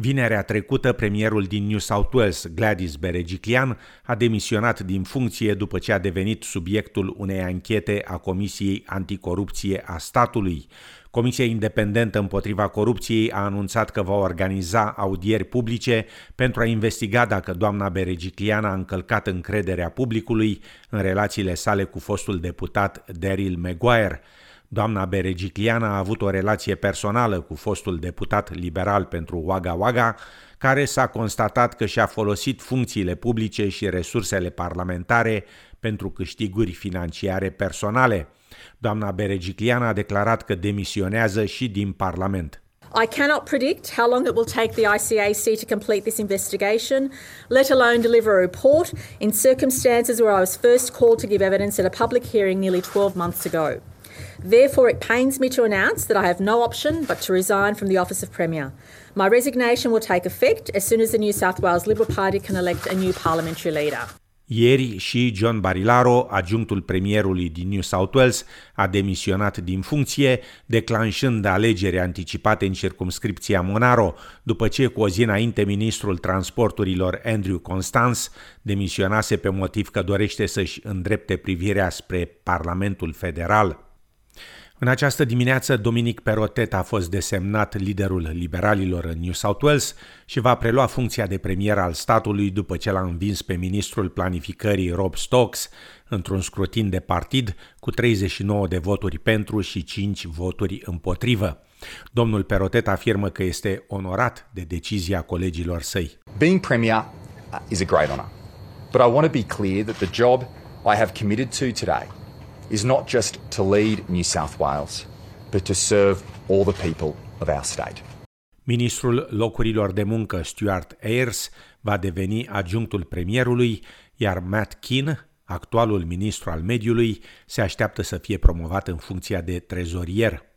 Vinerea trecută, premierul din New South Wales, Gladys Berejiklian, a demisionat din funcție după ce a devenit subiectul unei anchete a Comisiei Anticorupție a statului. Comisia Independentă împotriva corupției a anunțat că va organiza audieri publice pentru a investiga dacă doamna Berejiklian a încălcat încrederea publicului în relațiile sale cu fostul deputat Daryl Maguire. Doamna Beregicliana a avut o relație personală cu fostul deputat liberal pentru Wagga Wagga, care s-a constatat că și-a folosit funcțiile publice și resursele parlamentare pentru câștiguri financiare personale. Doamna Beregicliana a declarat că demisionează și din Parlament. I cannot predict how long it will take the ICAC to complete this investigation, let alone deliver a report in circumstances where I was first called to give evidence at a public hearing nearly 12 months ago. Therefore, it pains me to announce that I have no option but to resign from the office of Premier. My resignation will take effect as soon as the New South Wales Liberal Party can elect a new parliamentary leader. Ieri și John Barilaro, adjunctul premierului din New South Wales, a demisionat din funcție, declanșând alegeri anticipate în circumscripția Monaro, după ce cu o zi înainte ministrul transporturilor Andrew Constance demisionase pe motiv că dorește să-și îndrepte privirea spre Parlamentul Federal. În această dimineață, Dominic Perotet a fost desemnat liderul liberalilor în New South Wales și va prelua funcția de premier al statului după ce l-a învins pe ministrul planificării Rob Stokes într-un scrutin de partid cu 39 de voturi pentru și 5 voturi împotrivă. Domnul Perotet afirmă că este onorat de decizia colegilor săi. Being premier uh, is a great honor, but I want to be clear that the job I have committed to today – is not just to lead New South Wales, but to serve all the people of our state. Ministrul locurilor de muncă Stuart Ayres va deveni adjunctul premierului, iar Matt Keane, actualul ministru al mediului, se așteaptă să fie promovat în funcția de trezorier.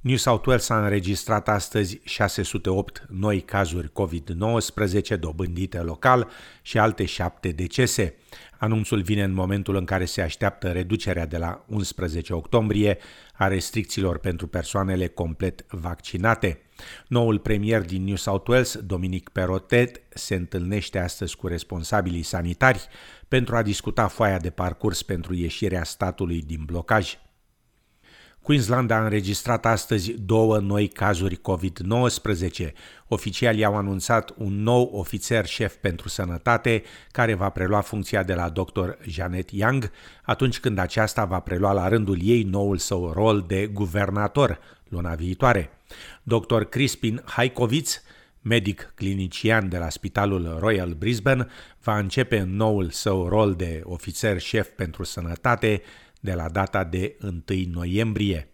New South Wales a înregistrat astăzi 608 noi cazuri COVID-19 dobândite local și alte șapte decese. Anunțul vine în momentul în care se așteaptă reducerea de la 11 octombrie a restricțiilor pentru persoanele complet vaccinate. Noul premier din New South Wales, Dominic Perottet, se întâlnește astăzi cu responsabilii sanitari pentru a discuta foaia de parcurs pentru ieșirea statului din blocaj. Queensland a înregistrat astăzi două noi cazuri COVID-19. Oficialii au anunțat un nou ofițer șef pentru sănătate care va prelua funcția de la dr. Janet Young atunci când aceasta va prelua la rândul ei noul său rol de guvernator luna viitoare. Dr. Crispin Haikovitz, medic clinician de la Spitalul Royal Brisbane, va începe noul său rol de ofițer șef pentru sănătate de la data de 1 noiembrie.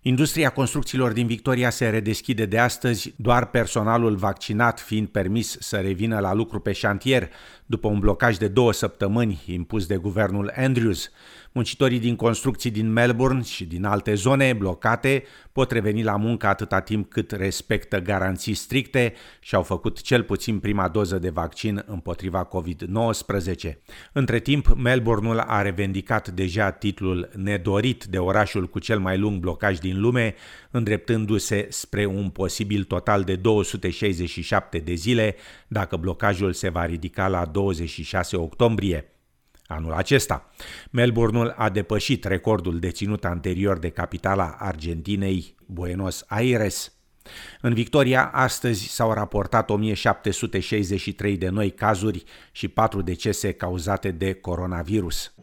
Industria construcțiilor din Victoria se redeschide de astăzi, doar personalul vaccinat fiind permis să revină la lucru pe șantier, după un blocaj de două săptămâni impus de guvernul Andrews. Muncitorii din construcții din Melbourne și din alte zone blocate pot reveni la muncă atâta timp cât respectă garanții stricte și au făcut cel puțin prima doză de vaccin împotriva COVID-19. Între timp, Melbourneul a revendicat deja titlul nedorit de orașul cu cel mai lung blocaj din lume, îndreptându-se spre un posibil total de 267 de zile dacă blocajul se va ridica la 26 octombrie anul acesta. Melbourneul a depășit recordul deținut anterior de capitala Argentinei, Buenos Aires. În Victoria, astăzi s-au raportat 1763 de noi cazuri și 4 decese cauzate de coronavirus.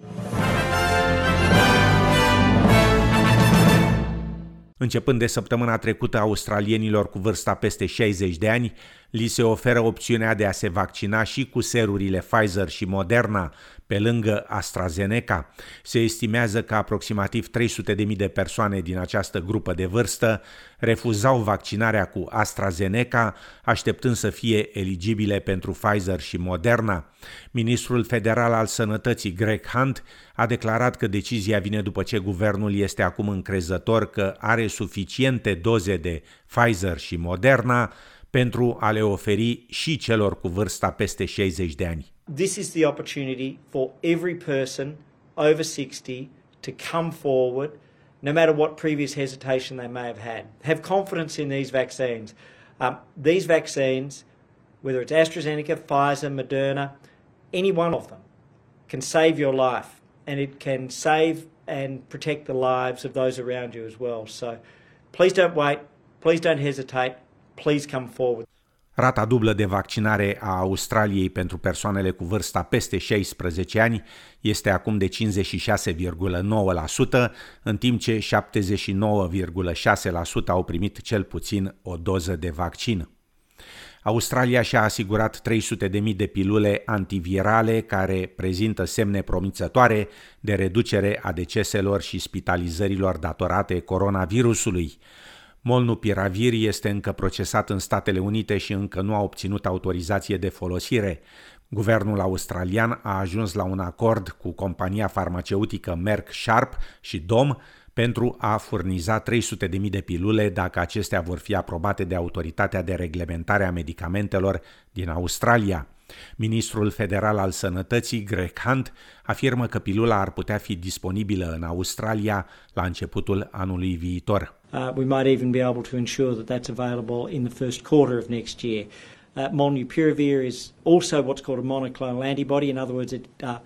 Începând de săptămâna trecută, australienilor cu vârsta peste 60 de ani li se oferă opțiunea de a se vaccina și cu serurile Pfizer și Moderna, pe lângă AstraZeneca. Se estimează că aproximativ 300.000 de persoane din această grupă de vârstă refuzau vaccinarea cu AstraZeneca, așteptând să fie eligibile pentru Pfizer și Moderna. Ministrul federal al sănătății Greg Hunt a declarat că decizia vine după ce guvernul este acum încrezător că are suficiente doze de Pfizer și Moderna pentru a le oferi și celor cu vârsta peste 60 de ani. This is the opportunity for every person over 60 to come forward no matter what previous hesitation they may have had. Have confidence in these vaccines. Um, these vaccines, whether it's AstraZeneca, Pfizer, Moderna, any one of them, can save your life and it can save and protect the lives of those around you as well. So please don't wait, please don't hesitate, please come forward. Rata dublă de vaccinare a Australiei pentru persoanele cu vârsta peste 16 ani este acum de 56,9%, în timp ce 79,6% au primit cel puțin o doză de vaccin. Australia și-a asigurat 300.000 de pilule antivirale care prezintă semne promițătoare de reducere a deceselor și spitalizărilor datorate coronavirusului. Molnupiravir este încă procesat în Statele Unite și încă nu a obținut autorizație de folosire. Guvernul australian a ajuns la un acord cu compania farmaceutică Merck Sharp și Dom pentru a furniza 300.000 de pilule dacă acestea vor fi aprobate de Autoritatea de Reglementare a Medicamentelor din Australia. Ministrul federal al sănătății, Greg Hunt, afirmă că pilula ar putea fi disponibilă în Australia la începutul anului viitor. Uh, we might even be able to ensure that that's available in the first quarter of next year. Uh, molnupiravir is also what's called a monoclonal antibody. In other words, it uh,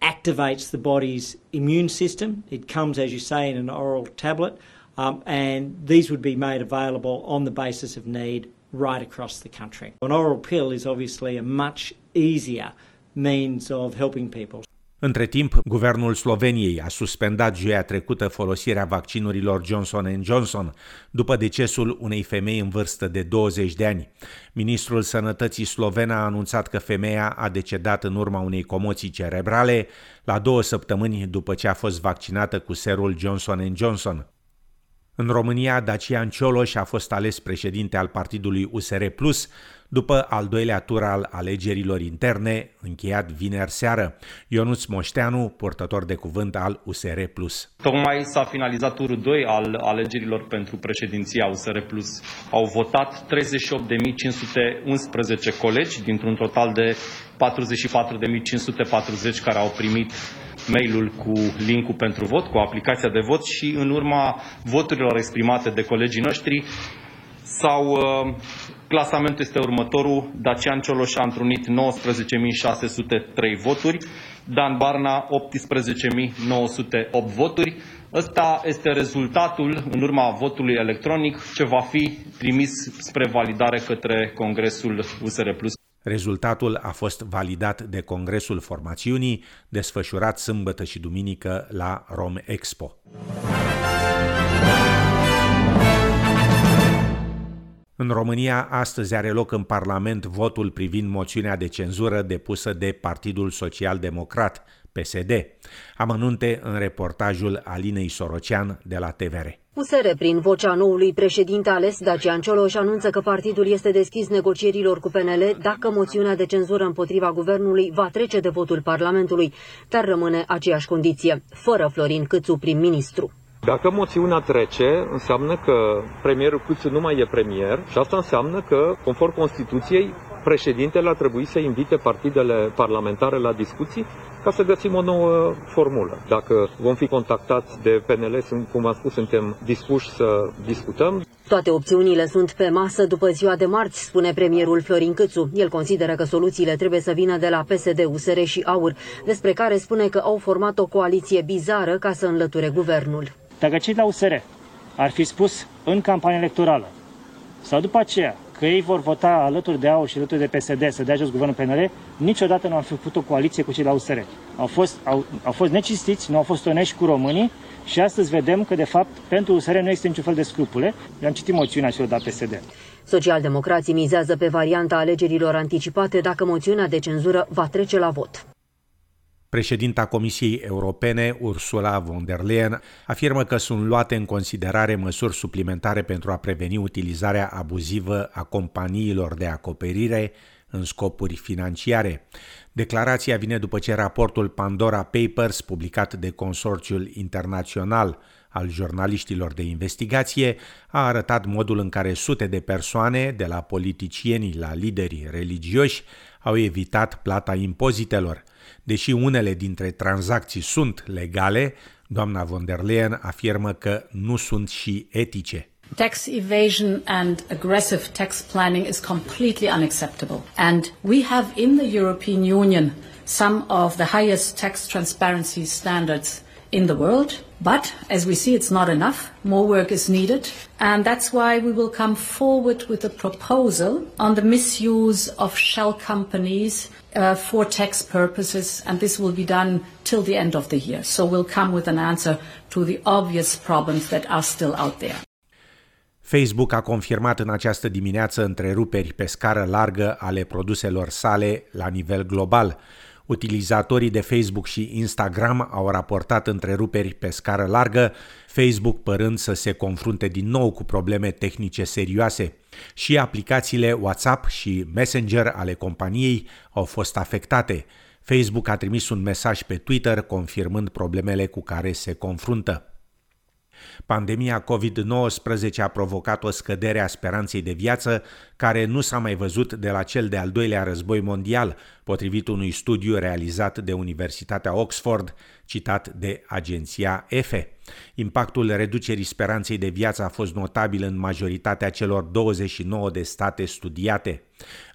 activates the body's immune system. It comes, as you say, in an oral tablet, um, and these would be made available on the basis of need right across the country. An oral pill is obviously a much easier means of helping people. Între timp, guvernul Sloveniei a suspendat joia trecută folosirea vaccinurilor Johnson Johnson după decesul unei femei în vârstă de 20 de ani. Ministrul Sănătății sloven a anunțat că femeia a decedat în urma unei comoții cerebrale la două săptămâni după ce a fost vaccinată cu serul Johnson Johnson. În România, Dacian Cioloș a fost ales președinte al partidului USR Plus după al doilea tur al alegerilor interne, încheiat vineri seară. Ionuț Moșteanu, purtător de cuvânt al USR Plus. Tocmai s-a finalizat turul 2 al alegerilor pentru președinția USR Plus. Au votat 38.511 colegi dintr-un total de 44.540 care au primit mailul cu linkul pentru vot, cu aplicația de vot și în urma voturilor exprimate de colegii noștri sau uh, clasamentul este următorul. Dacian Cioloș a întrunit 19.603 voturi, Dan Barna 18.908 voturi. Ăsta este rezultatul în urma votului electronic ce va fi trimis spre validare către Congresul USR+. Rezultatul a fost validat de Congresul Formațiunii, desfășurat sâmbătă și duminică la Rom Expo. În România, astăzi are loc în Parlament votul privind moțiunea de cenzură depusă de Partidul Social Democrat, PSD. Amănunte în reportajul Alinei Sorocean de la TVR. USR, prin vocea noului președinte ales, Dacian Cioloș, anunță că partidul este deschis negocierilor cu PNL dacă moțiunea de cenzură împotriva guvernului va trece de votul Parlamentului, dar rămâne aceeași condiție, fără Florin Câțu prim-ministru. Dacă moțiunea trece, înseamnă că premierul Câțu nu mai e premier și asta înseamnă că, conform Constituției, președintele ar trebui să invite partidele parlamentare la discuții ca să găsim o nouă formulă. Dacă vom fi contactați de PNL, cum am spus, suntem dispuși să discutăm. Toate opțiunile sunt pe masă după ziua de marți, spune premierul Florin Câțu. El consideră că soluțiile trebuie să vină de la PSD, USR și AUR, despre care spune că au format o coaliție bizară ca să înlăture guvernul. Dacă cei de la USR ar fi spus în campanie electorală sau după aceea că ei vor vota alături de AUR și alături de PSD să dea jos guvernul PNL, niciodată nu am făcut o coaliție cu cei de la USR. Au fost, au, au fost necistiți, nu au fost onești cu românii și astăzi vedem că, de fapt, pentru USR nu există niciun fel de scrupule. Eu am citit moțiunea celor de la PSD. Socialdemocrații mizează pe varianta alegerilor anticipate dacă moțiunea de cenzură va trece la vot. Președinta Comisiei Europene, Ursula von der Leyen, afirmă că sunt luate în considerare măsuri suplimentare pentru a preveni utilizarea abuzivă a companiilor de acoperire în scopuri financiare. Declarația vine după ce raportul Pandora Papers, publicat de Consorțiul Internațional al jurnaliștilor de investigație, a arătat modul în care sute de persoane, de la politicieni la liderii religioși, au evitat plata impozitelor – Deși unele dintre tranzacții sunt legale, doamna von der Leyen afirmă că nu sunt și etice. Tax evasion and aggressive tax planning is completely unacceptable. And we have in the European Union some of the highest tax transparency standards in the world. But as we see, it's not enough. More work is needed. And that's why we will come forward with a proposal on the misuse of shell companies uh, for tax purposes. And this will be done till the end of the year. So we'll come with an answer to the obvious problems that are still out there. Facebook a confirmat în această dimineață întreruperi pe scară largă ale produselor sale la nivel global. Utilizatorii de Facebook și Instagram au raportat întreruperi pe scară largă, Facebook părând să se confrunte din nou cu probleme tehnice serioase. Și aplicațiile WhatsApp și Messenger ale companiei au fost afectate. Facebook a trimis un mesaj pe Twitter confirmând problemele cu care se confruntă. Pandemia COVID-19 a provocat o scădere a speranței de viață care nu s-a mai văzut de la cel de-al doilea război mondial, potrivit unui studiu realizat de Universitatea Oxford, citat de agenția EFE. Impactul reducerii speranței de viață a fost notabil în majoritatea celor 29 de state studiate.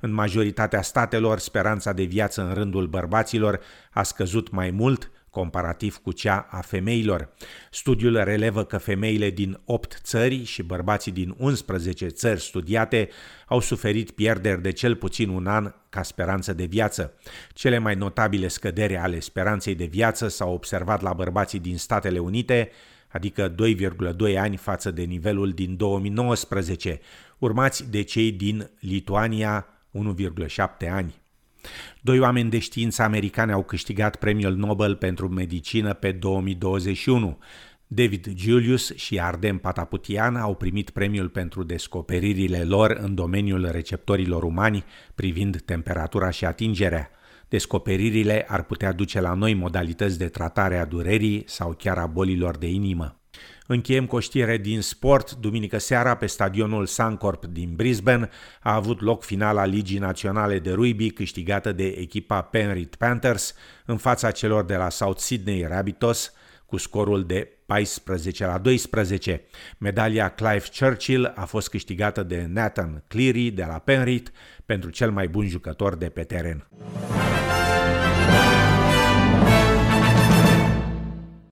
În majoritatea statelor, speranța de viață în rândul bărbaților a scăzut mai mult, comparativ cu cea a femeilor. Studiul relevă că femeile din 8 țări și bărbații din 11 țări studiate au suferit pierderi de cel puțin un an ca speranță de viață. Cele mai notabile scăderi ale speranței de viață s-au observat la bărbații din Statele Unite, adică 2,2 ani față de nivelul din 2019, urmați de cei din Lituania, 1,7 ani. Doi oameni de știință americani au câștigat premiul Nobel pentru medicină pe 2021. David Julius și Ardem Pataputian au primit premiul pentru descoperirile lor în domeniul receptorilor umani privind temperatura și atingerea. Descoperirile ar putea duce la noi modalități de tratare a durerii sau chiar a bolilor de inimă. Încheiem cu o știre din sport. Duminică seara, pe stadionul Suncorp din Brisbane, a avut loc finala Ligii Naționale de Rugby, câștigată de echipa Penrith Panthers, în fața celor de la South Sydney Rabbitohs, cu scorul de 14 la 12. Medalia Clive Churchill a fost câștigată de Nathan Cleary de la Penrith pentru cel mai bun jucător de pe teren.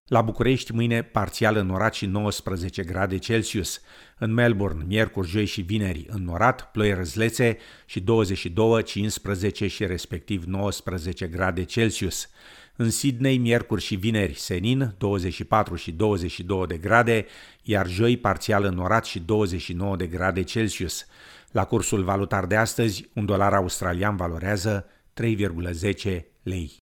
La București, mâine parțial înnorat și 19 grade Celsius. În Melbourne, miercuri, joi și vineri, înnorat, ploi răzlețe și 22, 15 și respectiv 19 grade Celsius. În Sydney, miercuri și vineri, senin, 24 și 22 de grade, iar joi parțial înnorat și 29 de grade Celsius. La cursul valutar de astăzi, un dolar australian valorează 3,10 lei.